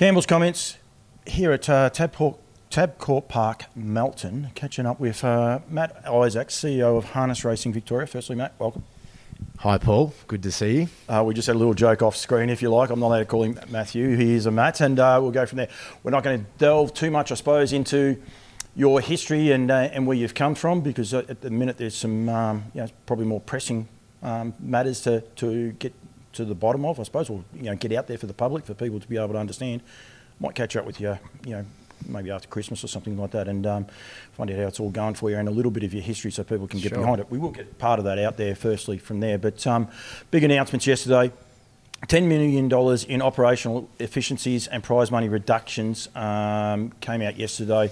Campbell's comments here at uh, Tabcorp, Tabcorp Park, Melton, catching up with uh, Matt Isaacs, CEO of Harness Racing Victoria. Firstly, Matt, welcome. Hi, Paul. Good to see you. Uh, we just had a little joke off screen, if you like. I'm not allowed to call him Matthew. He is a Matt, and uh, we'll go from there. We're not going to delve too much, I suppose, into your history and uh, and where you've come from, because at the minute there's some um, you know, probably more pressing um, matters to, to get to the bottom of, I suppose, or you know, get out there for the public for people to be able to understand. Might catch up with you, you know, maybe after Christmas or something like that, and um, find out how it's all going for you and a little bit of your history so people can get Sure. behind it. We will get part of that out there firstly from there, but um, big announcements yesterday. $10 million in operational efficiencies and prize money reductions um, came out yesterday.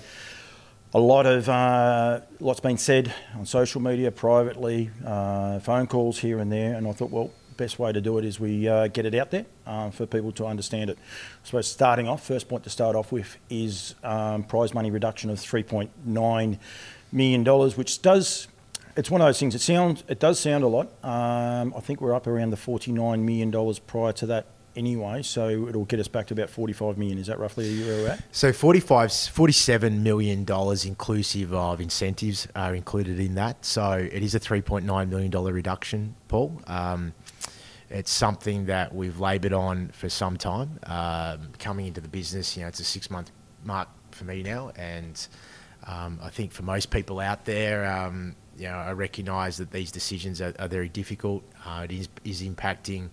A lot of uh, lots been said on social media, privately, uh, phone calls here and there, and I thought, well, best way to do it is we uh, get it out there um, for people to understand it. Suppose starting off, first point to start off with is um, prize money reduction of $3.9 million, which does it's one of those things. It sounds, it does sound a lot. Um, I think we're up around the forty-nine million dollars prior to that, anyway. So it'll get us back to about forty-five million. Is that roughly where we're at? So 45, 47 million dollars inclusive of incentives are included in that. So it is a 3.9 million dollar reduction, Paul. Um, it's something that we've laboured on for some time. Um, coming into the business, you know, it's a six month mark for me now, and um, I think for most people out there, um, you know, I recognise that these decisions are, are very difficult. Uh, it is, is impacting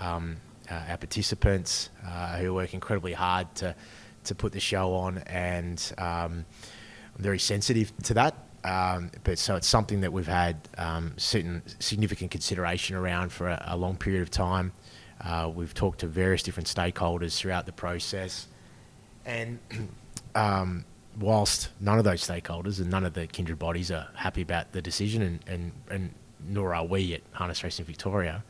um, uh, our participants uh, who work incredibly hard to to put the show on, and um, I'm very sensitive to that. Um, but so it's something that we've had um, certain significant consideration around for a, a long period of time. Uh, we've talked to various different stakeholders throughout the process, and um, whilst none of those stakeholders and none of the kindred bodies are happy about the decision, and, and, and nor are we at Harness Racing Victoria,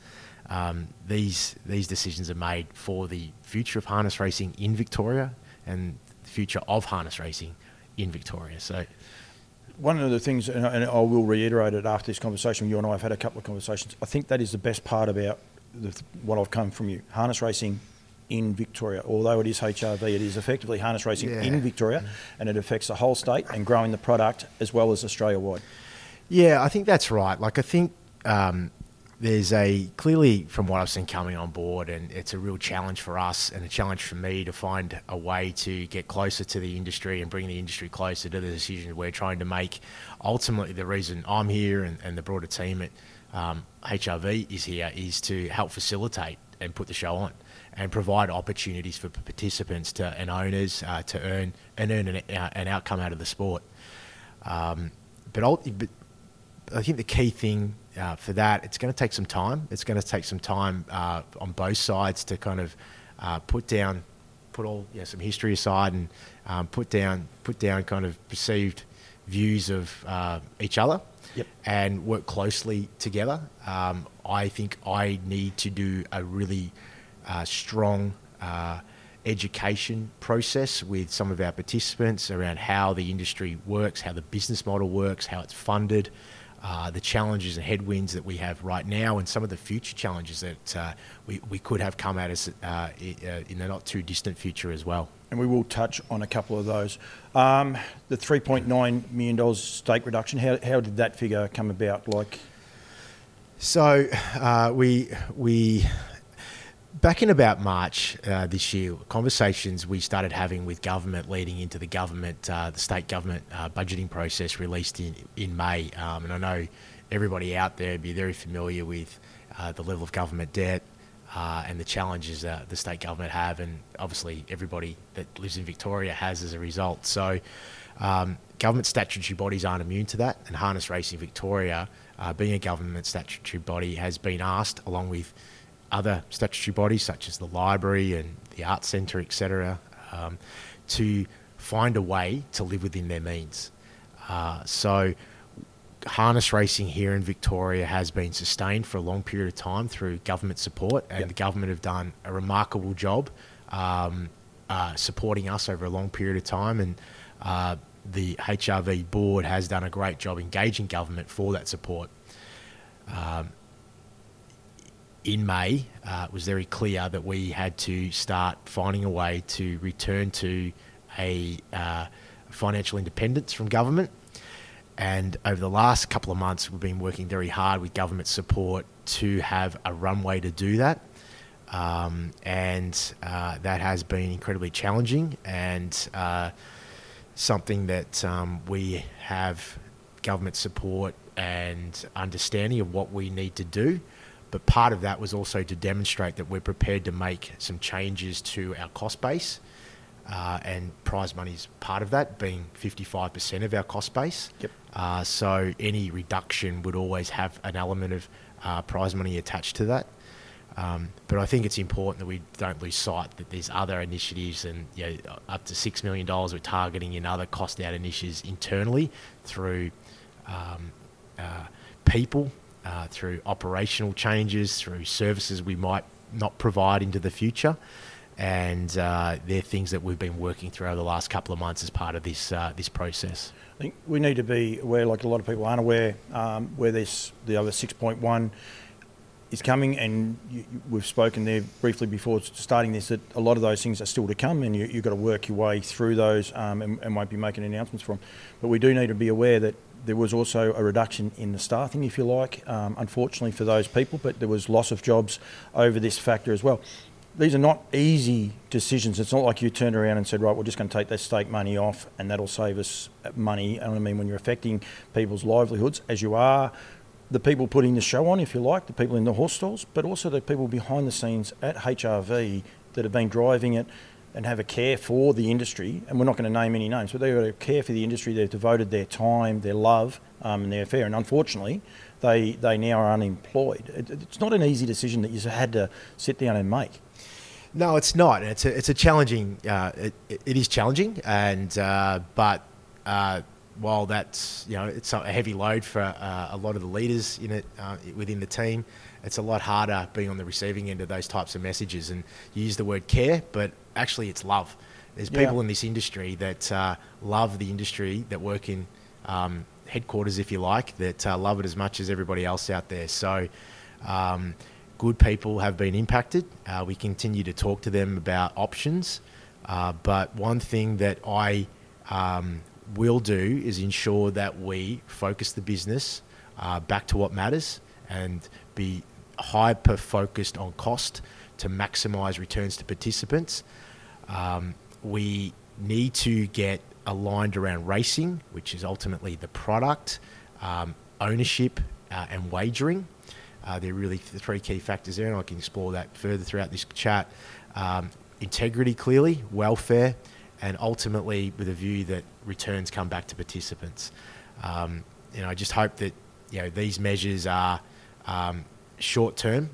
um, these these decisions are made for the future of harness racing in Victoria and the future of harness racing in Victoria. So One of the things, and I will reiterate it after this conversation, you and I have had a couple of conversations. I think that is the best part about the, what I've come from you. Harness racing in Victoria, although it is HRV, it is effectively harness racing Yeah. in Victoria, and it affects the whole state and growing the product as well as Australia wide. Yeah, I think that's right. Like, I think um, there's a clearly from what I've seen coming on board, and it's a real challenge for us and a challenge for me to find a way to get closer to the industry and bring the industry closer to the decisions we're trying to make. Ultimately, the reason I'm here and, and the broader team at um, HRV is here is to help facilitate and put the show on and provide opportunities for participants to and owners uh, to earn and earn an, uh, an outcome out of the sport. Um, but, but I think the key thing uh, for that, it's going to take some time. It's going to take some time uh, on both sides to kind of uh, put down, put all you know, some history aside, and um, put down put down kind of perceived views of uh, each other, Yep. and work closely together. Um, I think I need to do a really uh, strong. Uh, education process with some of our participants around how the industry works, how the business model works, how it's funded, uh, the challenges and headwinds that we have right now, and some of the future challenges that uh, we, we could have come at us uh, uh, in the not too distant future as well. and we will touch on a couple of those. Um, the $3.9 million stake reduction, how, how did that figure come about? Like, So uh, we we back in about March uh, this year, conversations we started having with government leading into the government, uh, the state government uh, budgeting process released in in May, um, and I know everybody out there would be very familiar with uh, the level of government debt. Uh, and the challenges that the state government have, and obviously everybody that lives in Victoria has as a result. So, um, government statutory bodies aren't immune to that, and Harness Racing Victoria, uh, being a government statutory body, has been asked, along with other statutory bodies such as the library and the arts centre, etc., um, to find a way to live within their means. Uh, so, harness racing here in Victoria has been sustained for a long period of time through government support, and Yep. the government have done a remarkable job um, uh, supporting us over a long period of time. And uh, the HRV board has done a great job engaging government for that support. Um, in May, uh, it was very clear that we had to start finding a way to return to a uh, financial independence from government. And over the last couple of months, we've been working very hard with government support to have a runway to do that. Um, and uh, that has been incredibly challenging and uh, something that um, we have government support and understanding of what we need to do. But part of that was also to demonstrate that we're prepared to make some changes to our cost base. Uh, and prize money is part of that, being 55% of our cost base. Yep. Uh, so any reduction would always have an element of uh, prize money attached to that. Um, but I think it's important that we don't lose sight that there's other initiatives and you know, up to $6 million we're targeting in other cost out initiatives internally through um, uh, people, uh, through operational changes, through services we might not provide into the future. And uh, they're things that we've been working through over the last couple of months as part of this, uh, this process. I think we need to be aware, like a lot of people aren't aware, um, where this the other 6.1 is coming, and you, we've spoken there briefly before starting this that a lot of those things are still to come, and you, have got to work your way through those, um, and, and, won't be making announcements from. But we do need to be aware that there was also a reduction in the staffing, if you like, um, unfortunately for those people, but there was loss of jobs over this factor as well. These are not easy decisions. It's not like you turned around and said, right, we're just going to take that stake money off and that'll save us money. And I mean, when you're affecting people's livelihoods, as you are, the people putting the show on, if you like, the people in the horse stalls, but also the people behind the scenes at HRV that have been driving it and have a care for the industry. And we're not going to name any names, but they've got a care for the industry. They've devoted their time, their love, um, and their affair. And unfortunately, they, they now are unemployed. It, it's not an easy decision that you had to sit down and make. No, it's not. It's a, it's a challenging. Uh, it, it is challenging, and uh, but uh, while that's you know it's a heavy load for uh, a lot of the leaders in it uh, within the team, it's a lot harder being on the receiving end of those types of messages. And you use the word care, but actually it's love. There's yeah. people in this industry that uh, love the industry that work in um, headquarters, if you like, that uh, love it as much as everybody else out there. So. Um, good people have been impacted. Uh, we continue to talk to them about options. Uh, but one thing that I um, will do is ensure that we focus the business uh, back to what matters and be hyper focused on cost to maximize returns to participants. Um, we need to get aligned around racing, which is ultimately the product, um, ownership, uh, and wagering. Uh, they're really the three key factors there, and I can explore that further throughout this chat. Um, integrity, clearly, welfare, and ultimately with a view that returns come back to participants. Um, and I just hope that you know these measures are um, short term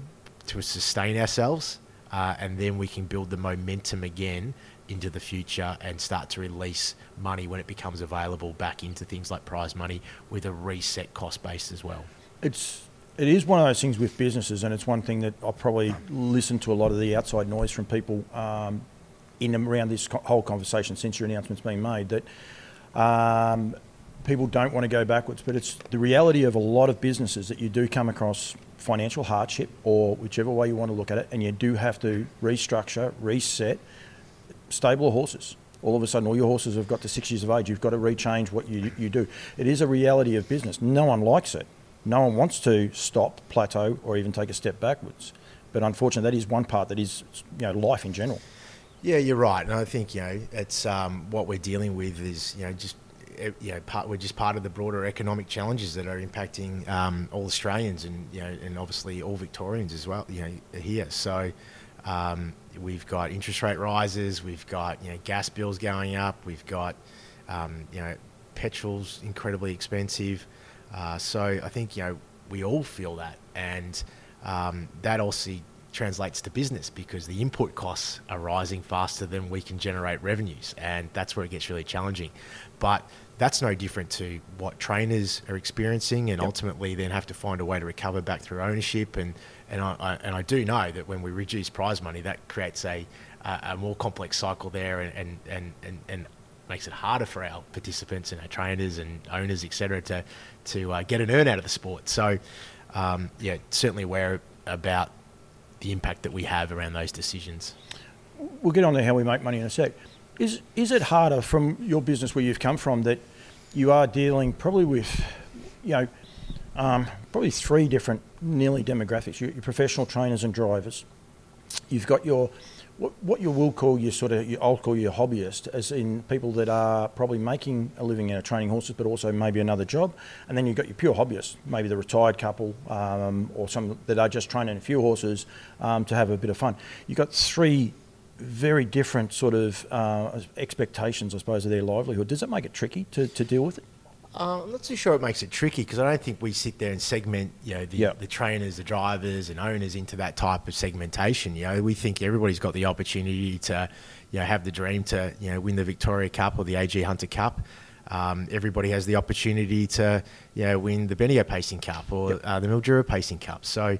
to sustain ourselves, uh, and then we can build the momentum again into the future and start to release money when it becomes available back into things like prize money with a reset cost base as well. It's it is one of those things with businesses, and it's one thing that I probably listen to a lot of the outside noise from people um, in around this whole conversation since your announcement's been made that um, people don't want to go backwards. But it's the reality of a lot of businesses that you do come across financial hardship or whichever way you want to look at it, and you do have to restructure, reset stable horses. All of a sudden, all your horses have got to six years of age. You've got to rechange what you, you do. It is a reality of business. No one likes it. No one wants to stop, plateau, or even take a step backwards. But unfortunately, that is one part that is you know, life in general. Yeah, you're right, and I think you know it's um, what we're dealing with is you know just you know part we're just part of the broader economic challenges that are impacting um, all Australians and you know and obviously all Victorians as well. You know here, so um, we've got interest rate rises, we've got you know gas bills going up, we've got um, you know petrol's incredibly expensive. Uh, so I think you know we all feel that, and um, that also translates to business because the input costs are rising faster than we can generate revenues, and that's where it gets really challenging. But that's no different to what trainers are experiencing, and yep. ultimately then have to find a way to recover back through ownership. And and I, I, and I do know that when we reduce prize money, that creates a a more complex cycle there, and and and, and, and makes it harder for our participants and our trainers and owners, etc., to to uh, get an earn out of the sport. So, um, yeah, certainly aware about the impact that we have around those decisions. We'll get on to how we make money in a sec. Is is it harder from your business where you've come from that you are dealing probably with, you know, um, probably three different nearly demographics. Your, your, professional trainers and drivers. You've got your what, what you will call your sort of your, I'll call your hobbyist, as in people that are probably making a living of training horses, but also maybe another job. And then you've got your pure hobbyists, maybe the retired couple um, or some that are just training a few horses um, to have a bit of fun. You've got three very different sort of uh, expectations, I suppose, of their livelihood. Does it make it tricky to, to deal with it? Uh, I'm not too sure it makes it tricky because I don't think we sit there and segment, you know, the, yep. the trainers, the drivers, and owners into that type of segmentation. You know, we think everybody's got the opportunity to, you know, have the dream to, you know, win the Victoria Cup or the AG Hunter Cup. Um, everybody has the opportunity to, you know, win the Bendigo Pacing Cup or yep. uh, the Mildura Pacing Cup. So,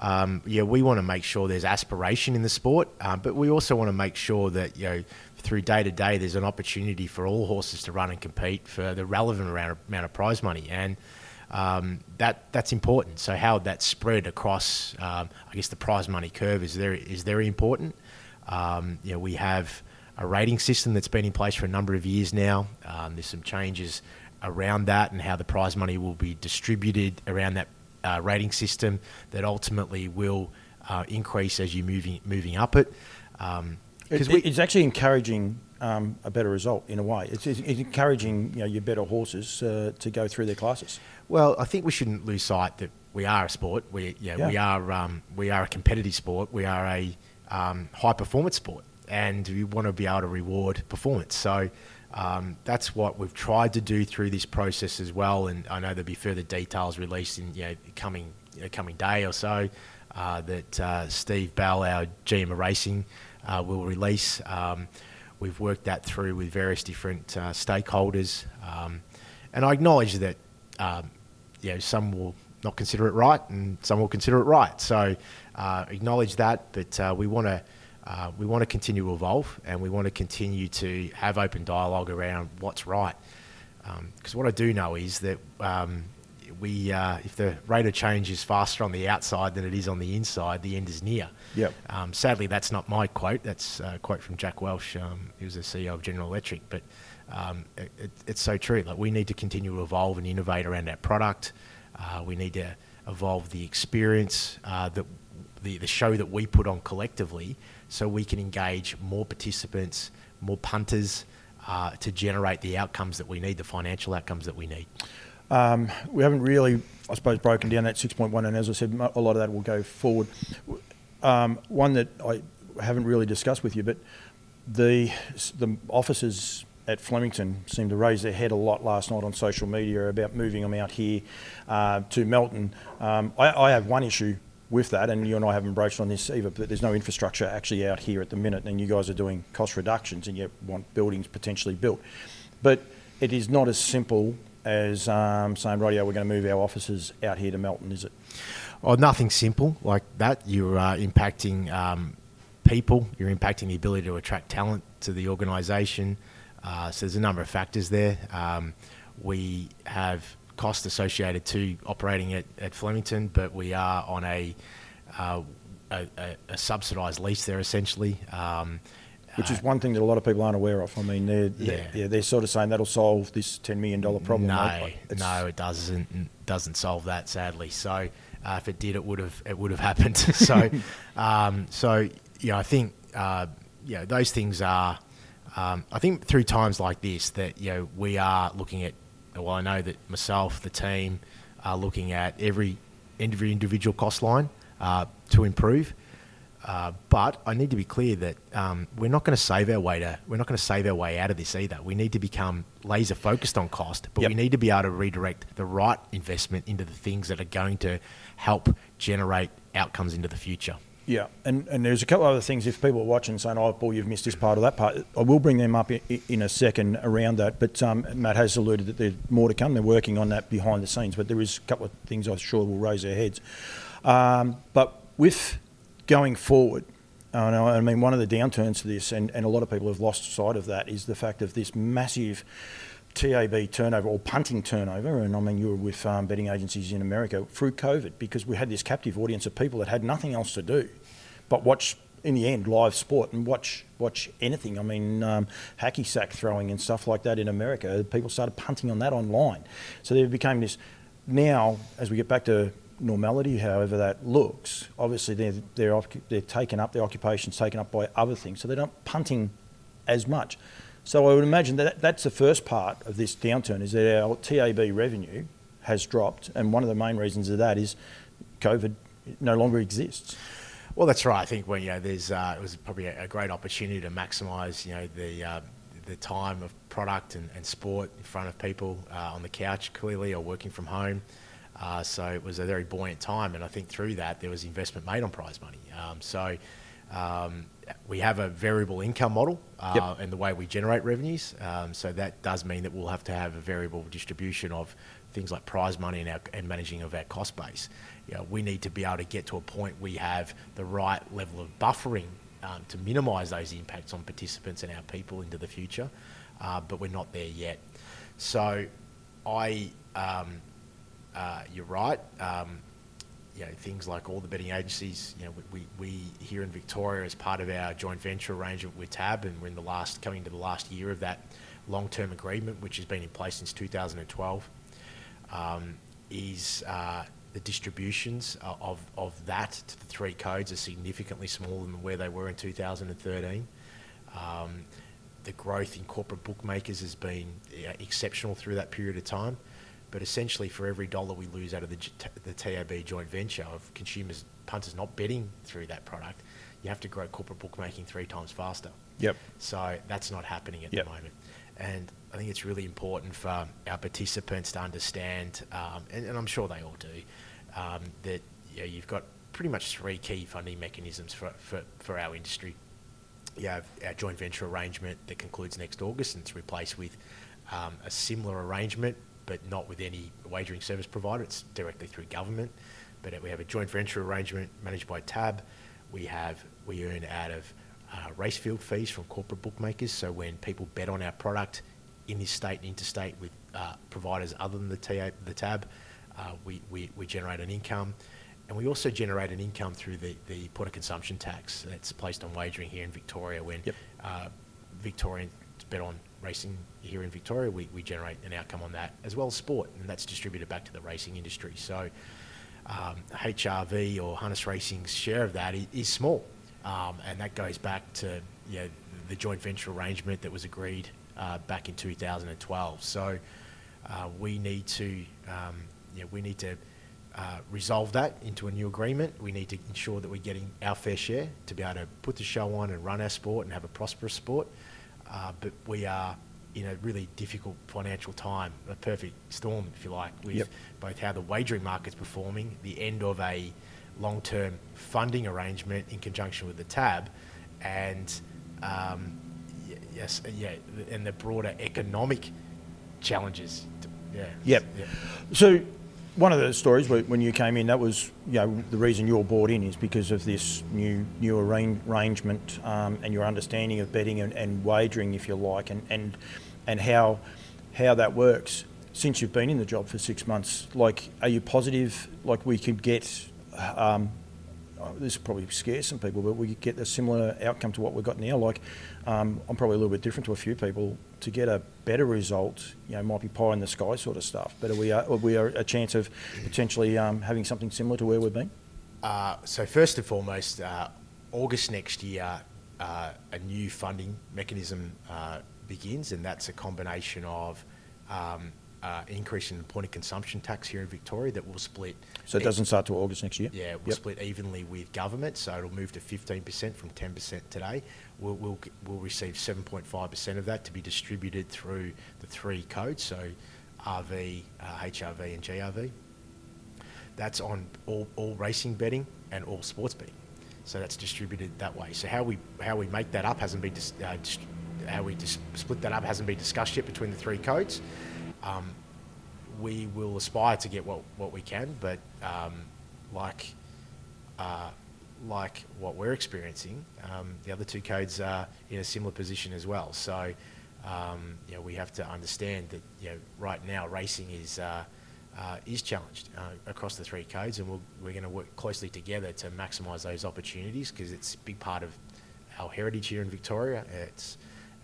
um, yeah, we want to make sure there's aspiration in the sport, uh, but we also want to make sure that you know through day to day, there's an opportunity for all horses to run and compete for the relevant amount of, prize money, and um, that that's important. So how that's spread across, um, I guess, the prize money curve is very is very important. Um, you know, we have a rating system that's been in place for a number of years now. Um, there's some changes around that and how the prize money will be distributed around that uh, rating system that ultimately will uh, increase as you're moving moving up it. Um, it, we, it's actually encouraging um, a better result in a way. It's, it's encouraging you know, your better horses uh, to go through their classes. Well, I think we shouldn't lose sight that we are a sport. We, yeah, yeah. we are um, we are a competitive sport. We are a um, high performance sport, and we want to be able to reward performance. So. Um, that's what we've tried to do through this process as well, and I know there'll be further details released in you know, coming you know, coming day or so. Uh, that uh, Steve Bell, our GM of racing, uh, will release. Um, we've worked that through with various different uh, stakeholders, um, and I acknowledge that um, you know some will not consider it right and some will consider it right. So uh, acknowledge that, but uh, we want to. Uh, we want to continue to evolve and we want to continue to have open dialogue around what's right. Because um, what I do know is that um, we, uh, if the rate of change is faster on the outside than it is on the inside, the end is near. Yep. Um, sadly, that's not my quote. That's a quote from Jack Welch. Um, he was the CEO of General Electric. But um, it, it, it's so true. Like we need to continue to evolve and innovate around our product. Uh, we need to evolve the experience uh, that the, the show that we put on collectively, so we can engage more participants, more punters. Uh, to generate the outcomes that we need, the financial outcomes that we need. Um, we haven't really, I suppose, broken down that 6.1, and as I said, a lot of that will go forward. Um, one that I haven't really discussed with you, but the the officers at Flemington seemed to raise their head a lot last night on social media about moving them out here uh, to Melton. Um, I, I, have one issue with that, and you and I haven't broached on this either, but there's no infrastructure actually out here at the minute, and you guys are doing cost reductions and you want buildings potentially built. But it is not as simple as um, saying, radio, we're going to move our offices out here to Melton, is it? Oh, nothing simple like that. You're uh, impacting um, people, you're impacting the ability to attract talent to the organisation. Uh, so there's a number of factors there. Um, we have costs associated to operating at, at Flemington, but we are on a, uh, a, a, subsidised lease there essentially. Um, which is one thing that a lot of people aren't aware of. I mean, they're, yeah. they're, they're sort of saying that'll solve this $10 million problem. No, no, it doesn't, doesn't solve that, sadly. So uh, if it did, it would have, it would have happened. so, um, so, you know, I think, uh, you know, those things are, um, I think through times like this that, you know, we are looking at, well, I know that myself, the team, are looking at every, every individual cost line uh, to improve. Uh, but I need to be clear that um, we're not going to save our way to we're not going to save our way out of this either. We need to become laser focused on cost, but yep. we need to be able to redirect the right investment into the things that are going to help generate outcomes into the future. Yeah, and, and there's a couple of other things. If people are watching saying, "Oh, Paul, you've missed this part or that part," I will bring them up in, in a second around that. But um, Matt has alluded that there's more to come. They're working on that behind the scenes, but there is a couple of things I'm sure will raise their heads. Um, but with going forward, I mean, one of the downturns to this, and, and a lot of people have lost sight of that, is the fact of this massive TAB turnover or punting turnover. And I mean, you were with um, betting agencies in America through COVID because we had this captive audience of people that had nothing else to do. but watch in the end live sport and watch watch anything. I mean, um, hacky sack throwing and stuff like that in America. People started punting on that online, so there became this. Now, as we get back to normality, however that looks, obviously they're they're they're taken up. Their occupation's taken up by other things, so they're not punting as much. So I would imagine that that's the first part of this downturn is that our TAB revenue has dropped, and one of the main reasons of that is COVID no longer exists. Well, that's right. I think when you know, there's uh, it was probably a, great opportunity to maximise you know the uh, the time of product and, and, sport in front of people uh, on the couch clearly or working from home. Uh, so it was a very buoyant time, and I think through that there was investment made on prize money. Um, so um, we have a variable income model uh, yep. and the way we generate revenues. Um, so that does mean that we'll have to have a variable distribution of things like prize money and, our, and managing of our cost base. You know, we need to be able to get to a point we have the right level of buffering um, to minimise those impacts on participants and our people into the future, uh, but we're not there yet. So, I, um, uh, you're right. Um, you know, things like all the betting agencies, you know, we, we here in Victoria as part of our joint venture arrangement with TAB, and we're in the last coming to the last year of that long-term agreement, which has been in place since 2012, um, is uh, the distributions of, of that to the three codes are significantly smaller than where they were in 2013. Um, the growth in corporate bookmakers has been exceptional through that period of time. But essentially, for every dollar we lose out of the, the TAB joint venture of consumers, punters not betting through that product, you have to grow corporate bookmaking three times faster. Yep. So that's not happening at yep. the moment. And I think it's really important for our participants to understand, um, and, and, I'm sure they all do, um, that you know, you've got pretty much three key funding mechanisms for, for, for our industry. You have our joint venture arrangement that concludes next August and it's replaced with um, a similar arrangement but not with any wagering service provider. It's directly through government. But we have a joint venture arrangement managed by TAB. We have we earn out of uh, race field fees from corporate bookmakers. So when people bet on our product in this state and interstate with uh, providers other than the, TA, the TAB, uh, we, we, we generate an income. And we also generate an income through the, the point of consumption tax that's placed on wagering here in Victoria when yep. uh, Victorians bet on racing here in Victoria, we, we generate an outcome on that, as well as sport, and that's distributed back to the racing industry. So um, HRV or harness racing's share of that is, is small, um, and that goes back to you know, the joint venture arrangement that was agreed uh, back in 2012. So uh, we need to um, you know, we need to uh, resolve that into a new agreement. We need to ensure that we're getting our fair share to be able to put the show on and run our sport and have a prosperous sport. Uh, but we are in a really difficult financial time, a perfect storm, if you like, with yep. both how the wagering market's performing, the end of a long-term funding arrangement in conjunction with the TAB, and um, yes, yeah, and the broader economic challenges. Yeah. Yep. yep. So one of the stories when you came in, that was you know the reason you're brought in is because of this new new arrangement um, and your understanding of betting and, and, wagering, if you like, and and and how how that works. Since you've been in the job for six months, like, are you positive? Like, we could get um, oh, this probably scare some people, but we could get a similar outcome to what we've got now. Like, um, I'm probably a little bit different to a few people. To get a better result, you know, might be pie in the sky sort of stuff. But are we, are, we are a chance of potentially um, having something similar to where we've been? Uh, so first and foremost, uh, August next year, uh, a new funding mechanism uh, begins, and that's a combination of um, uh, increase in the point of consumption tax here in Victoria that will split. So it doesn't start till August next year? Yeah, it will yep. split evenly with government, so it'll move to 15% from 10% today. We'll, we'll, we'll receive 7.5% of that to be distributed through the three codes, so RV, uh, HRV and GRV. That's on all, all racing betting and all sports betting. So that's distributed that way. So how we how we make that up hasn't been dis, uh, how we dis- split that up hasn't been discussed yet between the three codes. Um, we will aspire to get what, what we can, but um, like uh, like what we're experiencing, um, the other two codes are in a similar position as well. So um, you know we have to understand that you know right now racing is uh, uh, is challenged uh, across the three codes, and we'll, we're going to work closely together to maximise those opportunities because it's a big part of our heritage here in Victoria. It's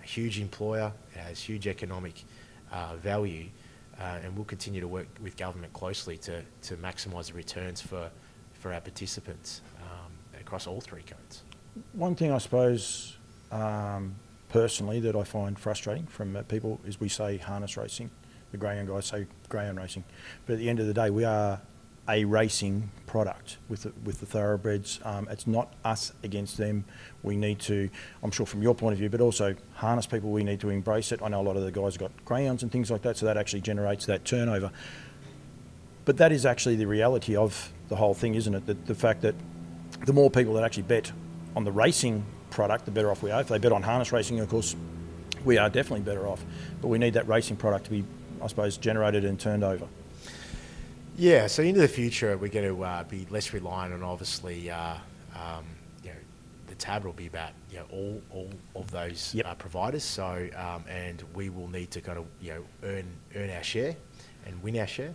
a huge employer, it has huge economic uh, value, uh, and we'll continue to work with government closely to, to maximise the returns for, for our participants um, across all three codes. One thing I suppose um, personally that I find frustrating from uh, people is we say harness racing. The greyhound guys say greyhound racing, but at the end of the day, we are a racing product with the, with the thoroughbreds. Um, it's not us against them. We need to, I'm sure from your point of view, but also harness people. We need to embrace it. I know a lot of the guys have got greyhounds and things like that, so that actually generates that turnover. But that is actually the reality of the whole thing, isn't it? That the fact that the more people that actually bet on the racing product, the better off we are. If they bet on harness racing, of course, we are definitely better off. But we need that racing product to be, I suppose, generated and turned over. Yeah, so into the future, we're going to uh, be less reliant on obviously, uh, um, you know, the tab will be about you know all, all of those Yep. uh, providers. So um, and we will need to kind of you know earn earn our share and win our share.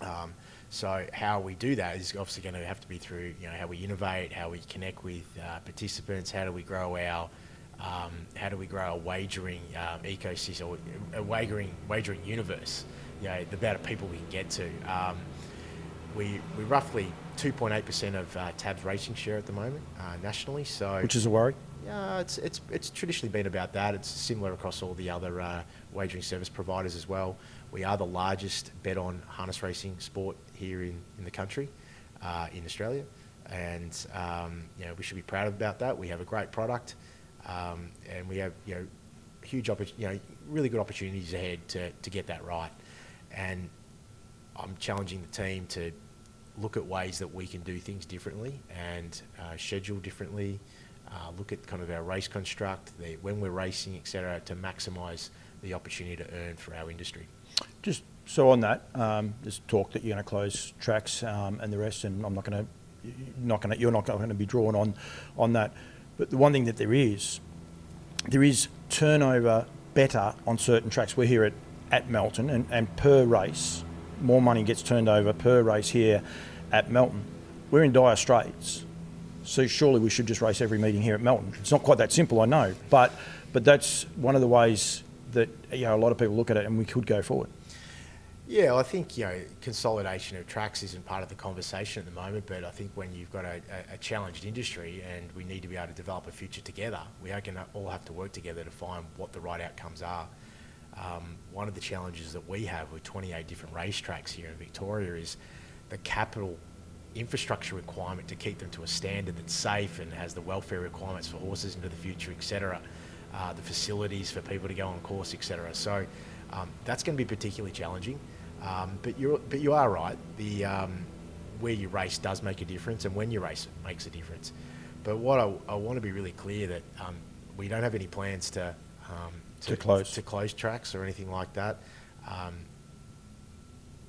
Um, so how we do that is obviously going to have to be through you know how we innovate, how we connect with uh, participants, how do we grow our um, how do we grow our wagering um, ecosystem, or a wagering wagering universe? You know, the amount of people we can get to. Um, we we roughly 2.8% of uh, Tab's racing share at the moment uh, nationally. So Which is a worry. yeah, it's, it's, it's traditionally been about that. It's similar across all the other uh, wagering service providers as well. We are the largest bet on harness racing sport here in, in the country, uh, in Australia. And, um, you know, we should be proud about that. We have a great product um, and we have, you know, huge, oppor- you know, really good opportunities ahead to, to get that right. And I'm challenging the team to look at ways that we can do things differently and uh, schedule differently. Uh, look at kind of our race construct, the, when we're racing, etc., to maximise the opportunity to earn for our industry. Just so on that, um, there's talk that you're going to close tracks um, and the rest, and I'm not going to, not going you're not going to be drawn on, on that. But the one thing that there is, there is turnover better on certain tracks. We're here at, at Melton, and, and per race, more money gets turned over per race here at Melton. We're in dire straits, so surely we should just race every meeting here at Melton. It's not quite that simple, I know, but but that's one of the ways that you know a lot of people look at it, and we could go forward. Yeah, I think you know consolidation of tracks isn't part of the conversation at the moment, but I think when you've got a, a, challenged industry and we need to be able to develop a future together, we are going to all have to work together to find what the right outcomes are. Um, one of the challenges that we have with 28 different racetracks here in Victoria is the capital infrastructure requirement to keep them to a standard that's safe and has the welfare requirements for horses into the future, etc. Uh, the facilities for people to go on course, etc. So um, that's going to be particularly challenging. Um, but you're but you are right. The um, where you race does make a difference, and when you race it makes a difference. But what I, I want to be really clear that um, we don't have any plans to um, To close. to close tracks or anything like that. Um,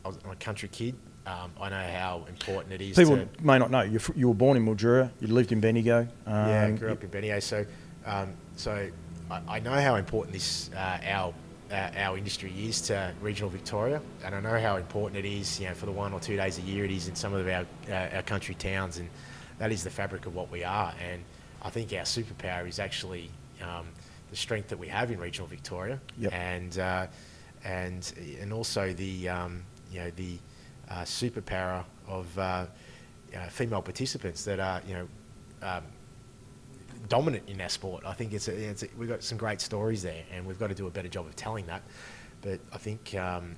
I was, I'm a country kid. Um, I know how important it is. People may not know you you were born in Mildura, you lived in Bendigo. Um, yeah, I grew up in Bendigo, so um, so I, I know how important this uh, our uh, our industry is to regional Victoria, and I know how important it is, you know, for the one or two days a year it is in some of our uh, our country towns, and that is the fabric of what we are. And I think our superpower is actually um, the strength that we have in regional Victoria, Yep. and uh, and and also the um, you know the uh, superpower of uh, uh, female participants that are you know um, dominant in our sport. I think it's, a, it's a, we've got some great stories there, and we've got to do a better job of telling that. But I think um,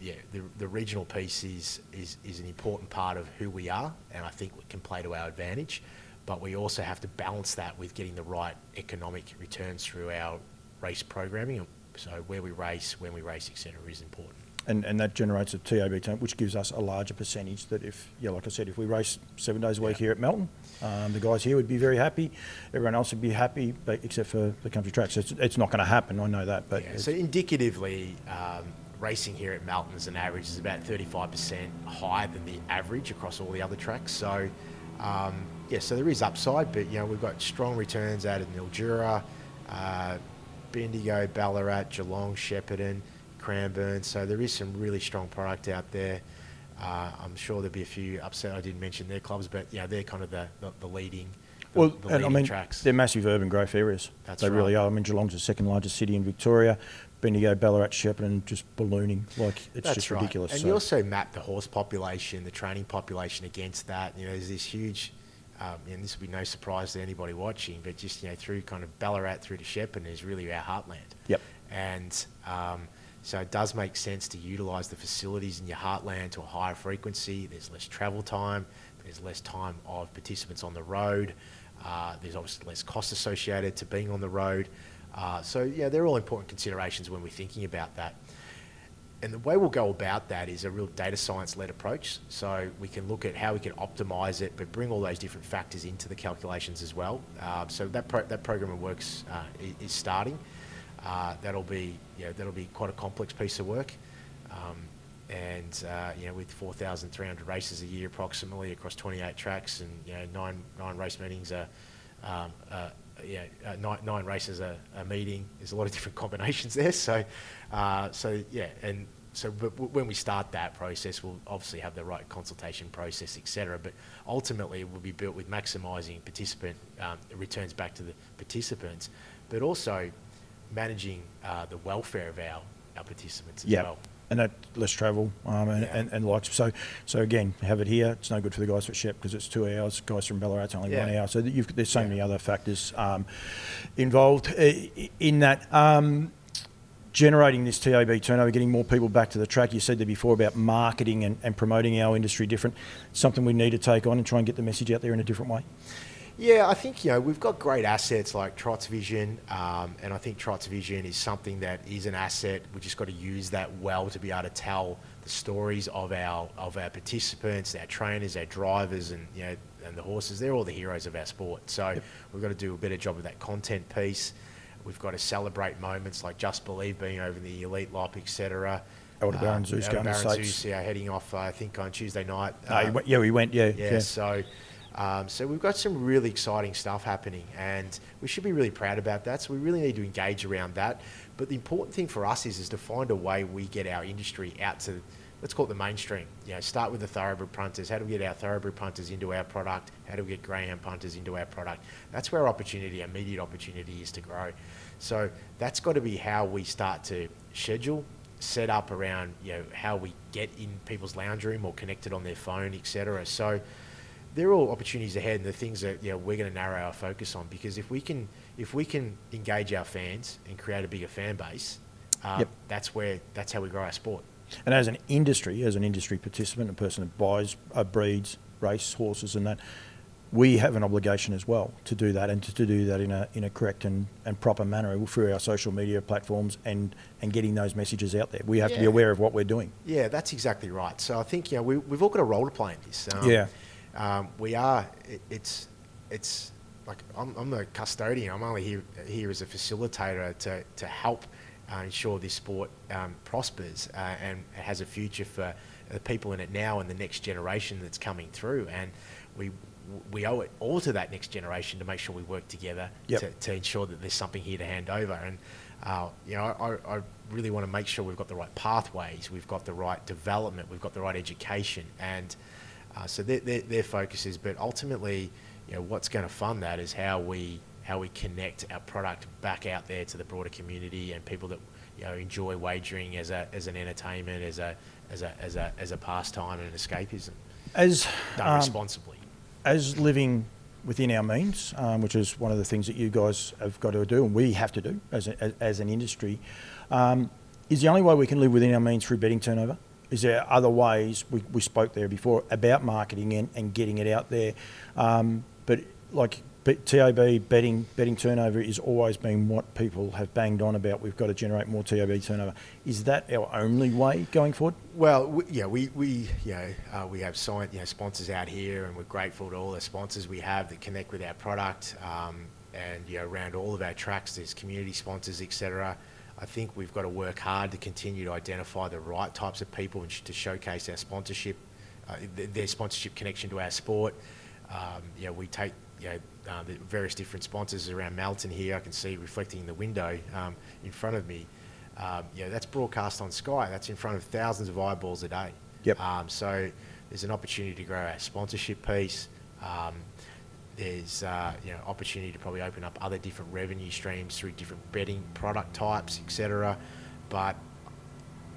yeah, the, the regional piece is, is is an important part of who we are, and I think it can play to our advantage. But we also have to balance that with getting the right economic returns through our race programming. So where we race, when we race, etc., is important. and, and that generates a TAB term, which gives us a larger percentage. That if, yeah, like I said, if we race seven days a week Yeah. here at Melton, um, the guys here would be very happy. Everyone else would be happy, but except for the country tracks. It's, it's not going to happen. I know that, but Yeah, so indicatively, um, racing here at Melton as an average is about 35% higher than the average across all the other tracks. So, um, yeah, so there is upside, but you know we've got strong returns out of Mildura, uh, Bendigo, Ballarat, Geelong, Shepparton, Cranbourne. So there is some really strong product out there. Uh, I'm sure there'll be a few upset. I didn't mention their clubs, but yeah, they're kind of the, the, the leading. The, Well, the and I mean, tracks. they're massive urban growth areas. That's they really are. I mean, Geelong's the second largest city in Victoria. Bendigo, Ballarat, Shepparton, just ballooning. Like, it's That's just right. ridiculous. And so- you also map the horse population, the training population against that. You know, there's this huge, um, and this will be no surprise to anybody watching, but just you know, through kind of Ballarat through to Shepparton is really our heartland. Yep. And um, so it does make sense to utilise the facilities in your heartland to a higher frequency. There's less travel time. There's less time of participants on the road. Uh, there's obviously less cost associated to being on the road. Uh, so yeah, they're all important considerations when we're thinking about that. And the way we'll go about that is a real data science led approach. So we can look at how we can optimize it, but bring all those different factors into the calculations as well. Um, so that, pro- that program of works uh, is starting. Uh, that'll be you know, that'll be quite a complex piece of work. Um, and uh, you know, with 4,300 races a year approximately across 28 tracks and you know, nine nine race meetings, a, um, uh, yeah, uh, nine, nine races a, a meeting. There's a lot of different combinations there. So, uh, so yeah, and so but w- when we start that process, we'll obviously have the right consultation process, etc. But ultimately, it will be built with maximising participant um, returns back to the participants, but also managing uh, the welfare of our, our participants as yeah. well. And that less travel um, and, Yeah. and, and likes. So, so again, have it here. It's no good for the guys at Shep because it's two hours. Guys from Ballarat's only one hour. So you've, there's so Yeah. many other factors um, involved i- in that. Generating this TAB turnover, getting more people back to the track. You said there before about marketing and, and promoting our industry different. It's Something we need to take on and try and get the message out there in a different way. Yeah, I think you know we've got great assets like Trots Vision, um, and I think Trots Vision is something that is an asset. We just got to use that well to be able to tell the stories of our of our participants, our trainers, our drivers, and you know and the horses. They're all the heroes of our sport. So we've got to do a better job of that content piece. We've got to celebrate moments like Just Believe being over in the Elite Lop, etc. Aldebaran Zeus going to Aldebaran States. Zeus, yeah, heading off. Uh, I think on Tuesday night. No, Um, went- yeah, we went. Yeah, yeah, yeah. so um, so we've got some really exciting stuff happening, and we should be really proud about that. So we really need to engage around that. But the important thing for us is is to find a way we get our industry out to let's call it the mainstream. You know, start with the thoroughbred punters. How do we get our thoroughbred punters into our product? How do we get greyhound punters into our product? That's where opportunity, our immediate opportunity, is to grow. So that's got to be how we start to schedule, set up around you know how we get in people's lounge room or connected on their phone, etc. So they're all opportunities ahead, and the things that you know, we're going to narrow our focus on. Because if we can, if we can engage our fans and create a bigger fan base, uh, Yep. that's where that's how we grow our sport. And as an industry, as an industry participant, a person that buys, uh, breeds, race horses, and that, we have an obligation as well to do that and to, to do that in a in a correct and, and proper manner through our social media platforms and and getting those messages out there. We have to be aware of what we're doing. Yeah, that's exactly right. So I think you know we, we've all got a role to play in this. Um, Yeah. um, we are. It, it's it's like I'm, I'm the custodian. I'm only here here as a facilitator to to help uh, ensure this sport um, prospers uh, and has a future for the people in it now and the next generation that's coming through. And we we owe it all to that next generation to make sure we work together Yep. to, to ensure that there's something here to hand over. And uh, you know, I, I really want to make sure we've got the right pathways, we've got the right development, we've got the right education, and uh, so their, their, their focus is. But ultimately, you know, what's going to fund that is how we how we connect our product back out there to the broader community and people that you know enjoy wagering as a as an entertainment, as a as a as a as a pastime and an escapism, As done um, responsibly. As living within our means, um, which is one of the things that you guys have got to do and we have to do as, a, as, an industry, um, is the only way we can live within our means through betting turnover. Is there other ways? We, we spoke there before about marketing and, and getting it out there, um, but like TAB betting betting turnover is always been what people have banged on about. We've got to generate more TAB turnover. Is that our only way going forward? Well, we, yeah, we, we know uh, we have signed you know sponsors out here, and we're grateful to all the sponsors we have that connect with our product. Um, and you know, around all of our tracks, there's community sponsors, etc. I think we've got to work hard to continue to identify the right types of people and sh- to showcase our sponsorship, uh, th- their sponsorship connection to our sport. Um, you know, we take you know uh, the various different sponsors around Melton here. I can see reflecting in the window um, in front of me. um, you know, that's broadcast on Sky. That's in front of thousands of eyeballs a day. Yep. Um, so there's an opportunity to grow our sponsorship piece. Um, there's uh, you know opportunity to probably open up other different revenue streams through different betting product types, etc. But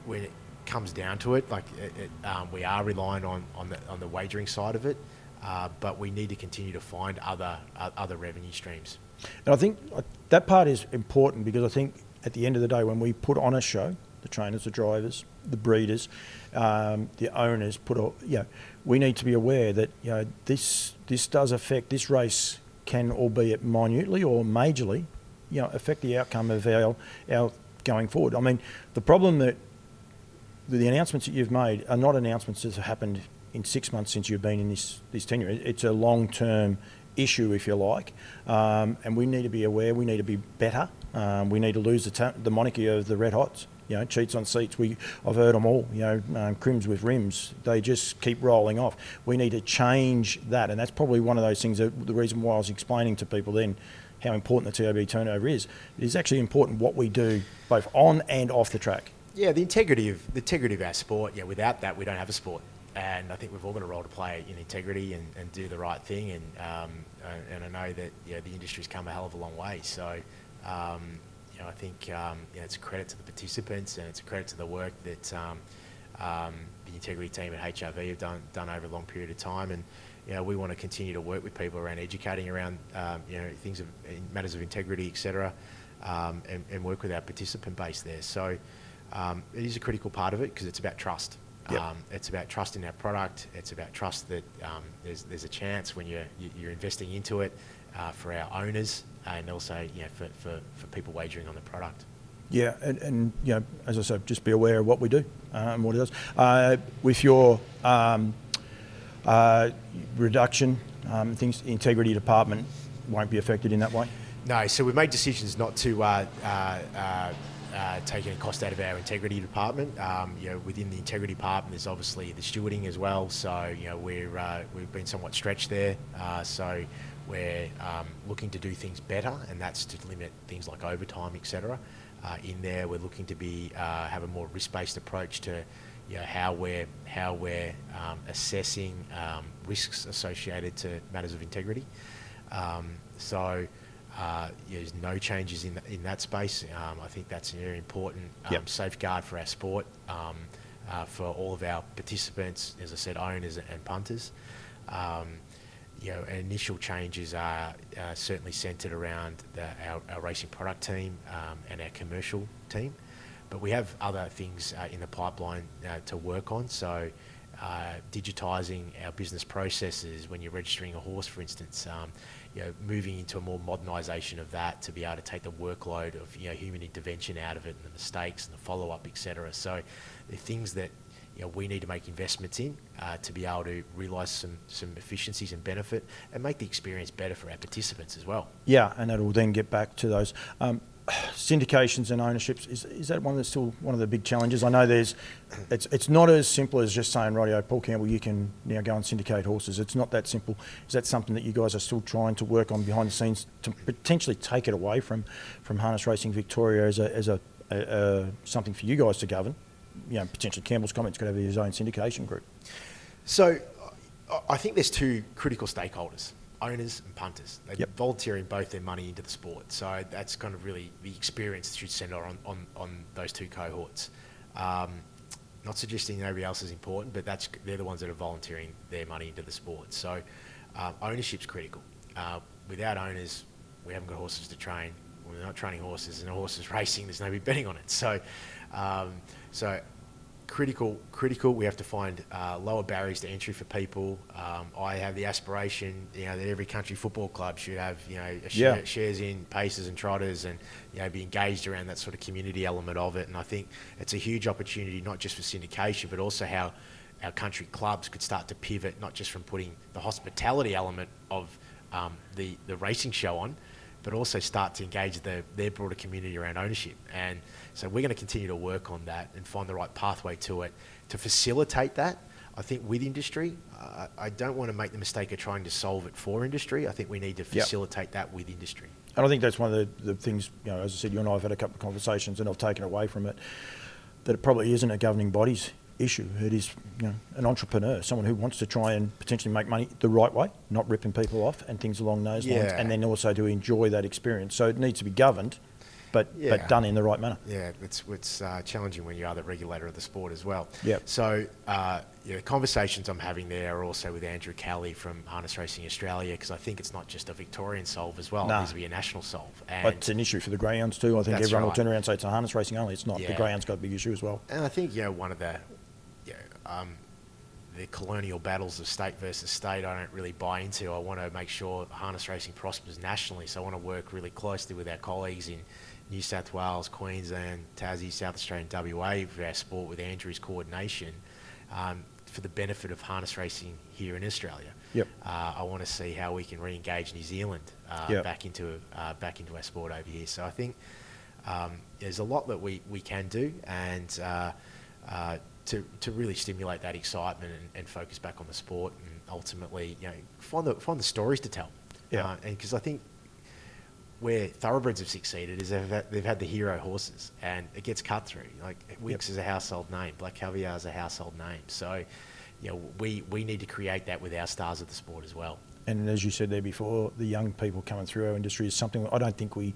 when it comes down to it, like it, it, um, we are relying on on the on the wagering side of it, uh, but we need to continue to find other uh, other revenue streams. And I think uh, that part is important because I think at the end of the day, when we put on a show, the trainers, the drivers, the breeders, um, the owners put, a, you know, we need to be aware that you know this this does affect this race can, albeit minutely or majorly, you know, affect the outcome of our our going forward. I mean, the problem that the announcements that you've made are not announcements that have happened in six months since you've been in this this tenure. It's a long term issue, if you like, um, and we need to be aware. We need to be better. Um, we need to lose the, ta- the moniker of the red hots. You know, cheats on seats. We, I've heard them all. You know, um, crims with rims. They just keep rolling off. We need to change that, and that's probably one of those things. That the reason why I was explaining to people then how important the TAB turnover is. It is actually important what we do both on and off the track. Yeah, the integrity of the integrity of our sport. Yeah, without that, we don't have a sport. And I think we've all got a role to play in integrity and, and do the right thing. And um, and I know that yeah, the industry's come a hell of a long way. So um, you know, I think um, it's a credit to the participants and it's a credit to the work that um, um, the integrity team at HRV have done done over a long period of time. And you know, we want to continue to work with people around educating around um, you know things of matters of integrity, etc., and, and, work with our participant base there. So it is a critical part of it because it's about trust. Yep. Um, it's about trust in our product. It's about trust that um, there's, there's a chance when you're, you're investing into it uh, for our owners and also you know, for, for, for people wagering on the product. Yeah, and, and you know, as I said, just be aware of what we do uh, and what it does. Uh, with your um, uh, reduction, um, things, integrity department won't be affected in that way. No, so we've made decisions not to uh, taking a cost out of our integrity department. Um, you know, within the integrity department, there's obviously the stewarding as well. So you know, we're uh, we've been somewhat stretched there. Uh, so we're um, looking to do things better, and that's to limit things like overtime, etc. Uh, in there, we're looking to be uh, have a more risk-based approach to you know, how we're how we're um, assessing um, risks associated to matters of integrity. Um, so uh, there's no changes in, in that space. Um, I think that's an very important um, yep. safeguard for our sport, um, uh, for all of our participants, as I said, owners and punters. Um, you know, initial changes are uh, certainly centred around the, our, our, racing product team um, and our commercial team, but we have other things uh, in the pipeline uh, to work on. So. Uh, digitising our business processes when you're registering a horse, for instance, um, you know, moving into a more modernisation of that to be able to take the workload of you know human intervention out of it and the mistakes and the follow up, etc. So, the things that you know, we need to make investments in uh, to be able to realise some some efficiencies and benefit and make the experience better for our participants as well. Yeah, and will then get back to those. Um, syndications and ownerships is, is that one that's still one of the big challenges? I know there's it's it's not as simple as just saying, "Radio, Paul Campbell, you can now go and syndicate horses." It's not that simple. Is that something that you guys are still trying to work on behind the scenes to potentially take it away from from Harness Racing Victoria as a as a, a, a something for you guys to govern? You know, potentially Campbell's Comments could have his own syndication group. So, I think there's two critical stakeholders owners and punters. They're yep. volunteering both their money into the sport. So that's kind of really the experience that should centre on, on, on those two cohorts. Um, not suggesting nobody else is important, but that's they're the ones that are volunteering their money into the sport. So uh, ownership's critical. Uh, without owners, we haven't got horses to train. We're not training horses, and the horses racing. There's nobody betting on it. So, um, so critical, critical. We have to find uh, lower barriers to entry for people. Um, I have the aspiration, you know, that every country football club should have, you know, share, yeah. shares in paces and trotters, and you know, be engaged around that sort of community element of it. And I think it's a huge opportunity, not just for syndication, but also how our country clubs could start to pivot, not just from putting the hospitality element of um, the the racing show on, but also start to engage the, their broader community around ownership. And so we're going to continue to work on that and find the right pathway to it to facilitate that. I think with industry, uh, I don't want to make the mistake of trying to solve it for industry. I think we need to facilitate yep. that with industry. And I think that's one of the, the things, you know, as I said, you and I have had a couple of conversations and I've taken away from it, that it probably isn't a governing bodies issue. It is, you know, an entrepreneur, someone who wants to try and potentially make money the right way, not ripping people off and things along those lines, and then also to enjoy that experience. So it needs to be governed, but, Yeah. but done in the right manner. Yeah, it's it's uh, challenging when you are the regulator of the sport as well. Yep. So, uh, yeah, the conversations I'm having there are also with Andrew Kelly from Harness Racing Australia because I think it's not just a Victorian solve as well. No. It needs to be a national solve. And, But it's an issue for the greyhounds too. I think everyone will turn around and say it's a harness racing only. It's not. Yeah. The Yeah. greyhounds got a big issue as well. and I think you know one of the, you know, um, the colonial battles of state versus state. I don't really buy into. I want to make sure harness racing prospers nationally. So I want to work really closely with our colleagues in New South Wales, Queensland, Tassie, South Australia, and WA for our sport with Andrew's coordination um, for the benefit of harness racing here in Australia. Yep. Uh, I want to see how we can re-engage New Zealand uh, Yep. back into uh, back into our sport over here. So I think um, there's a lot that we, we can do and uh, uh, to, to really stimulate that excitement and, and focus back on the sport and ultimately you know find the find the stories to tell. Yeah. Uh, and because I think where thoroughbreds have succeeded is they've had, they've had the hero horses and it gets cut through. Like Winx is a household name, Black Caviar is a household name. So, you know, we, we need to create that with our stars of the sport as well. And as you said there before, the young people coming through our industry is something I don't think we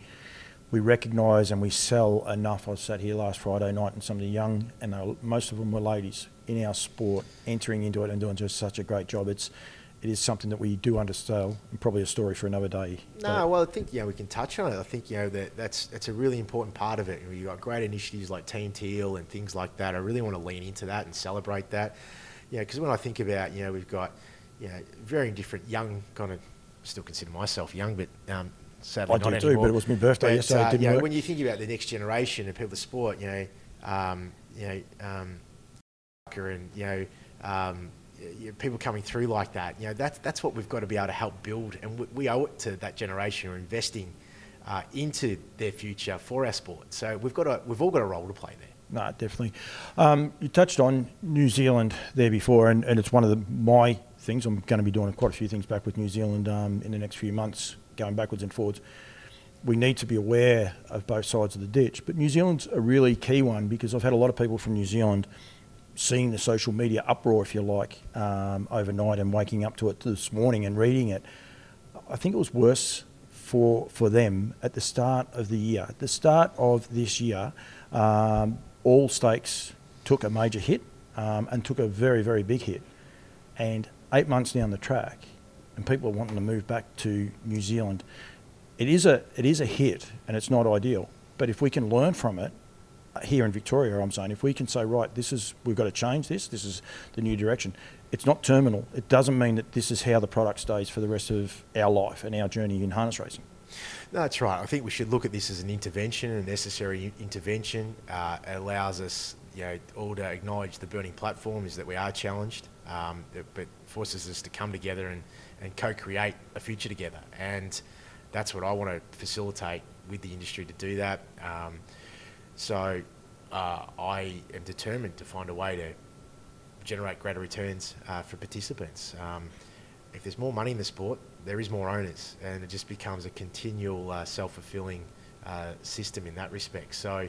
we recognise and we sell enough. I sat here last Friday night and some of the young, and they were- most of them were ladies in our sport, entering into it and doing just such a great job. It's it is something that we do undersell, and probably a story for another day. No, well, I think know we can touch on it. I think you know that that's that's a really important part of it. You've got great initiatives like Team Teal and things like that. I really want to lean into that and celebrate that. You know, because when I think about you know we've got you know very different young kind of still consider myself young, but um, sadly I not do too, anymore. but it was my birthday But, yesterday, uh, didn't you know, work. when you think about the next generation of people of sport, you know, um, you know, um, and you know. Um, you know, people coming through like that, you know, that's that's what we've got to be able to help build, and we, we owe it to that generation who are investing uh, into their future for our sport. So we've got a, we've all got a role to play there. No, definitely. Um, you touched on New Zealand there before, and, and it's one of the, my things. I'm going to be doing quite a few things back with New Zealand um, in the next few months, going backwards and forwards. We need to be aware of both sides of the ditch, but New Zealand's a really key one because I've had a lot of people from New Zealand seeing the social media uproar, if you like, um, overnight and waking up to it this morning and reading it. I think it was worse for for them at the start of the year. At the start of this year, um, all stakes took a major hit um, and took a very very big hit. And eight months down the track, and people are wanting to move back to New Zealand. It is a it is a hit, and it's not ideal. But if we can learn from it, here in Victoria, I'm saying, if we can say, right, this is, we've got to change this, this is the new direction, it's not terminal. It doesn't mean that this is how the product stays for the rest of our life and our journey in harness racing. No, that's right. I think we should look at this as an intervention, a necessary intervention. Uh, it allows us, you know, all to acknowledge the burning platform is that we are challenged, um, but forces us to come together and, and co-create a future together. And that's what I want to facilitate with the industry to do that. Um, so uh, I am determined to find a way to generate greater returns uh, for participants. Um, if there's more money in the sport, there is more owners, and it just becomes a continual uh, self-fulfilling uh, system in that respect. So,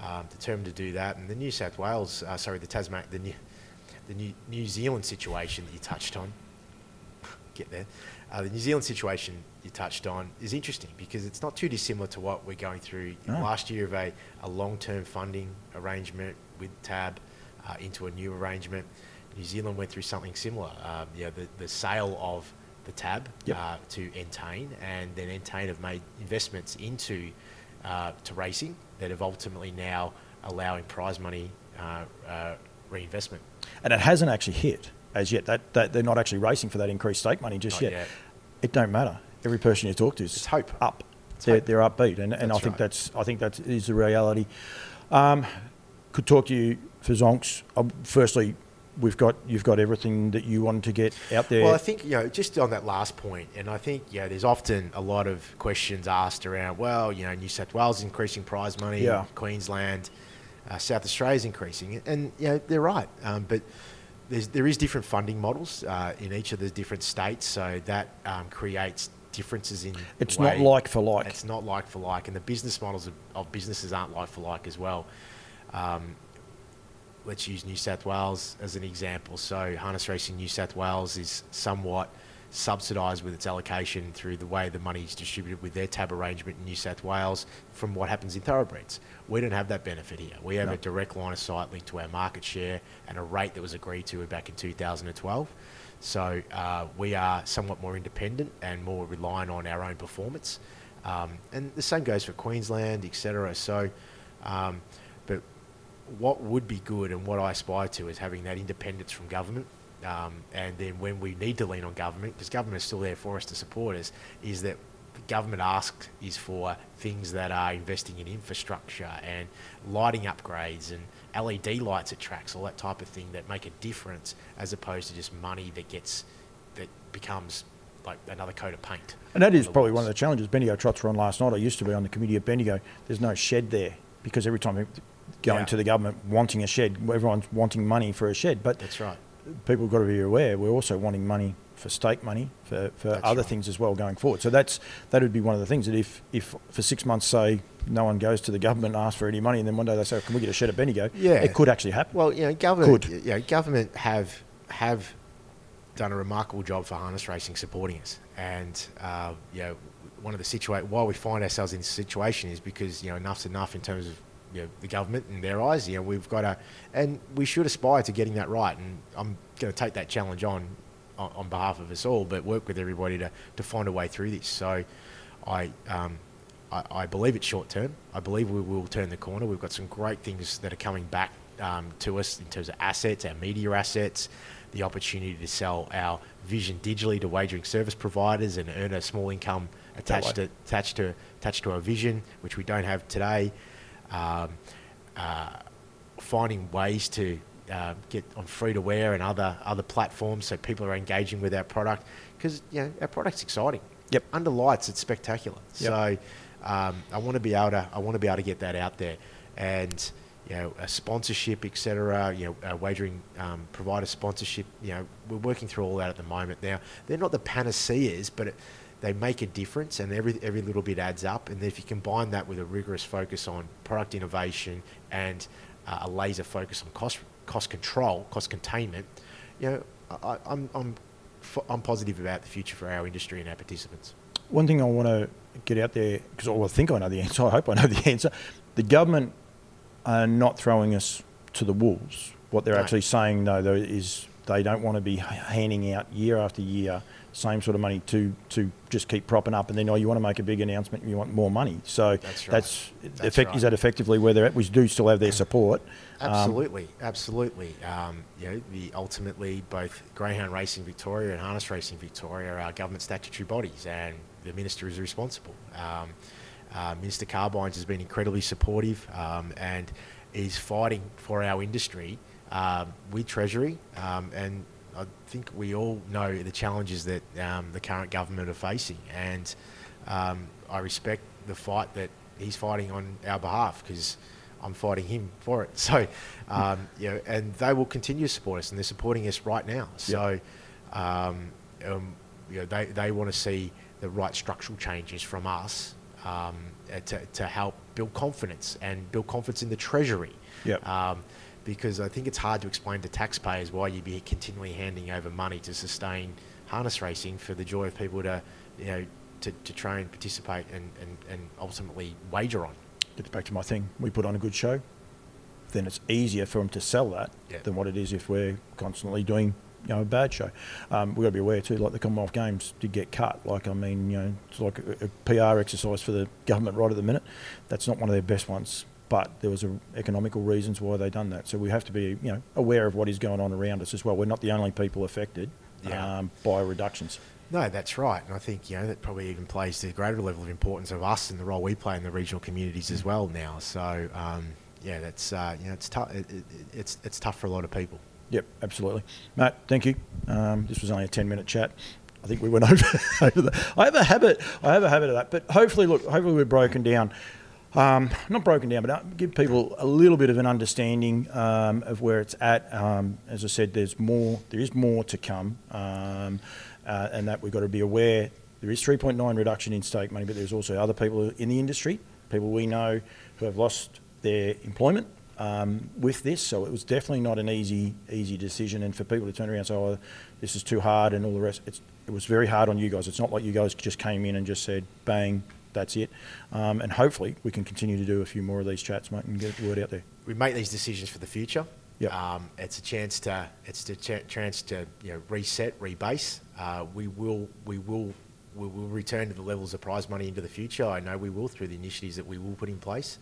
um, determined to do that. And the New South Wales, uh, sorry, the Tasman, the New, the New, New Zealand situation that you touched on, get there. Uh, the New Zealand situation you touched on is interesting because it's not too dissimilar to what we're going through No. last year of a, a long-term funding arrangement with TAB uh, into a new arrangement. New Zealand went through something similar. Um, you know, the, the sale of the TAB Yep. uh, to Entain, and then Entain have made investments into uh, to racing that have ultimately now allowing prize money uh, uh, reinvestment. And it hasn't actually hit as yet. That, that They're not actually racing for that increased stake money just yet. yet. It don't matter. Every person you talk to is It's hope. up. It's They're, hope. they're upbeat, and, and I think right. that's I think that is the reality. Um, could talk to you for Zonks. Um, firstly, we've got you've got everything that you wanted to get out there. Well, I think you know, just on that last point, and I think know, there's often a lot of questions asked around. Well, you know, New South Wales is increasing prize money, Yeah. Queensland, uh, South Australia is increasing, and you know, they're right. Um, but there's there is different funding models uh, in each of the different states, so that um, creates differences in. It's not like for like. It's not like for like, and the business models of, of businesses aren't like for like as well. Um, let's use New South Wales as an example. So harness racing New South Wales is somewhat subsidised with its allocation through the way the money is distributed with their tab arrangement in New South Wales from what happens in thoroughbreds. We don't have that benefit here. We have No. a direct line of sight linked to our market share and a rate that was agreed to back in 2012. So uh, we are somewhat more independent and more reliant on our own performance. Um, and the same goes for Queensland, etc. So, um, but what would be good and what I aspire to is having that independence from government. Um, and then when we need to lean on government, because government is still there for us to support us, is that the government ask is for things that are investing in infrastructure and lighting upgrades and LED lights at tracks, all that type of thing that make a difference, as opposed to just money that gets that becomes like another coat of paint. And that is probably one of the challenges. Bendigo Trots were on last night. I used to be on the committee at Bendigo. There's no shed there because every time we go Yeah. into the government wanting a shed, everyone's wanting money for a shed. But That's right. People have got to be aware we're also wanting money for stake money for, for That's other right. things as well going forward. So that's that would be one of the things that if, if for six months say no one goes to the government and asks for any money and then one day they say can we get a shed at Bendigo? Yeah. it could actually happen. Well, you know, government, Good. you know, government have have done a remarkable job for harness racing supporting us, and uh, you know, one of the situation why we find ourselves in this situation is because you know enough's enough in terms of you know, the government in their eyes. You know, we've got to, and we should aspire to getting that right. And I'm going to take that challenge on, on on behalf of us all, but work with everybody to to find a way through this. So, I. Um, I, I believe it's short term. I believe we will turn the corner. We've got some great things that are coming back um, to us in terms of assets, our media assets, the opportunity to sell our vision digitally to wagering service providers and earn a small income attached to attached to attached to our vision, which we don't have today. Um, uh, finding ways to uh, get on free to wear and other other platforms so people are engaging with our product because you know our product's exciting. Yep. Under lights, it's spectacular. Yep. So um, I want to be able to I want to be able to get that out there, and you know a sponsorship, etc. You know, a wagering um, provider sponsorship. You know, we're working through all that at the moment. Now they're not the panaceas, but it, they make a difference, and every every little bit adds up. And if you combine that with a rigorous focus on product innovation and uh, a laser focus on cost cost control, cost containment, you know, I, I- I'm I'm f- I'm positive about the future for our industry and our participants. One thing I want to get out there, because I think I know the answer, I hope I know the answer. The government are not throwing us to the wolves. What they're No. actually saying, though, though, is they don't want to be handing out year after year same sort of money to, to just keep propping up, and then, oh, you want to make a big announcement, you want more money. So That's right. that's, That's effect, right. is that effectively where they're at? We do still have their support. Um, Absolutely, absolutely. Um, you know, the ultimately both Greyhound Racing Victoria and Harness Racing Victoria are government statutory bodies, and the minister is responsible. Um, uh, Minister Carbines has been incredibly supportive um, and is fighting for our industry um, with Treasury, um, and I think we all know the challenges that um, the current government are facing, and um, I respect the fight that he's fighting on our behalf because I'm fighting him for it. So, um, you know, and they will continue to support us, and they're supporting us right now. So, um, um, you know, they, they want to see the right structural changes from us um, to, to help build confidence and build confidence in the treasury. Yep. Because I think it's hard to explain to taxpayers why you'd be continually handing over money to sustain harness racing for the joy of people to, you know, to, to train, participate, and, and, and ultimately wager on. Gets back to my thing. We put on a good show, then it's easier for them to sell that Yeah. than what it is if we're constantly doing you know a bad show. Um, we've got to be aware too. Like the Commonwealth Games did get cut. Like I mean, you know, it's like a, a PR exercise for the government right at the minute. That's not one of their best ones. But there was a, economical reasons why they done that. So we have to be, you know, aware of what is going on around us as well. We're not the only people affected Yeah. um, by reductions. No, that's right, and I think you know that probably even plays to the greater level of importance of us and the role we play in the regional communities as well now. So um, yeah, that's uh, you know it's tough. It, it, it's it's tough for a lot of people. Yep, absolutely. Matt, thank you. Um, this was only a 10 minute chat. I think we went over, over that. I have a habit, I have a habit of that, but hopefully, look, hopefully we're broken down. Um, not broken down, but uh, give people a little bit of an understanding um, of where it's at. Um, as I said, there's more, there is more to come, um, uh, and that we've got to be aware there is 3.9 reduction in stake money, but there's also other people in the industry, people we know who have lost their employment um, with this. So it was definitely not an easy easy decision. And for people to turn around and say, "Oh, this is too hard," and all the rest, it was very hard on you guys. It's not like you guys just came in and just said, "Bang." That's it, um, and hopefully we can continue to do a few more of these chats, mate, and get the word out there. We make these decisions for the future. Yep. Um, it's a chance to it's a ch- chance to you know reset, rebase. Uh, we will we will we will return to the levels of prize money into the future. I know we will through the initiatives that we will put in place.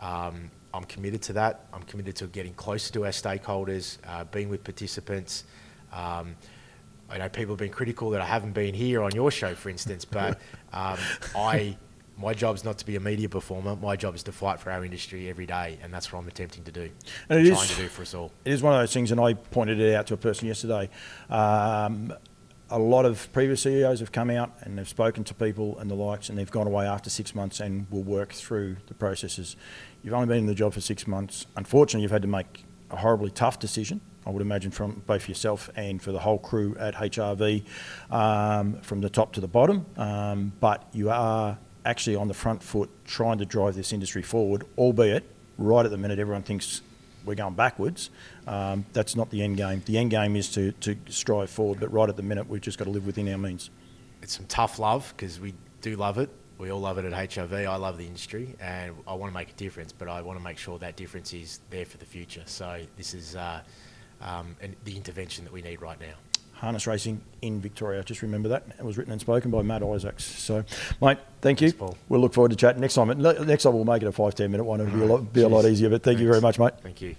Um, I'm committed to that. I'm committed to getting closer to our stakeholders, uh, being with participants. Um, I know people have been critical that I haven't been here on your show, for instance, but um, I, my job is not to be a media performer. My job is to fight for our industry every day, and that's what I'm attempting to do. And it trying is- to do for us all. It is one of those things, and I pointed it out to a person yesterday. Um, a lot of previous CEOs have come out and they've spoken to people and the likes, and they've gone away after six months and will work through the processes. You've only been in the job for six months. Unfortunately, you've had to make a horribly tough decision. I would imagine from both yourself and for the whole crew at HRV, um, from the top to the bottom. Um, but you are actually on the front foot trying to drive this industry forward, albeit right at the minute everyone thinks we're going backwards. Um, that's not the end game. The end game is to, to strive forward, but right at the minute we've just got to live within our means. It's some tough love because we do love it. We all love it at HRV. I love the industry, and I want to make a difference. But I want to make sure that difference is there for the future. So this is uh, um, an, the intervention that we need right now. Harness racing in Victoria. Just remember that. It was written and spoken by Matt Isaacs. So, mate, thank you. Thanks, Paul. We'll look forward to chatting next time. Next time we'll make it a five ten minute one. It'll be a lot, be a lot easier. But thank you very much, mate. Thank you.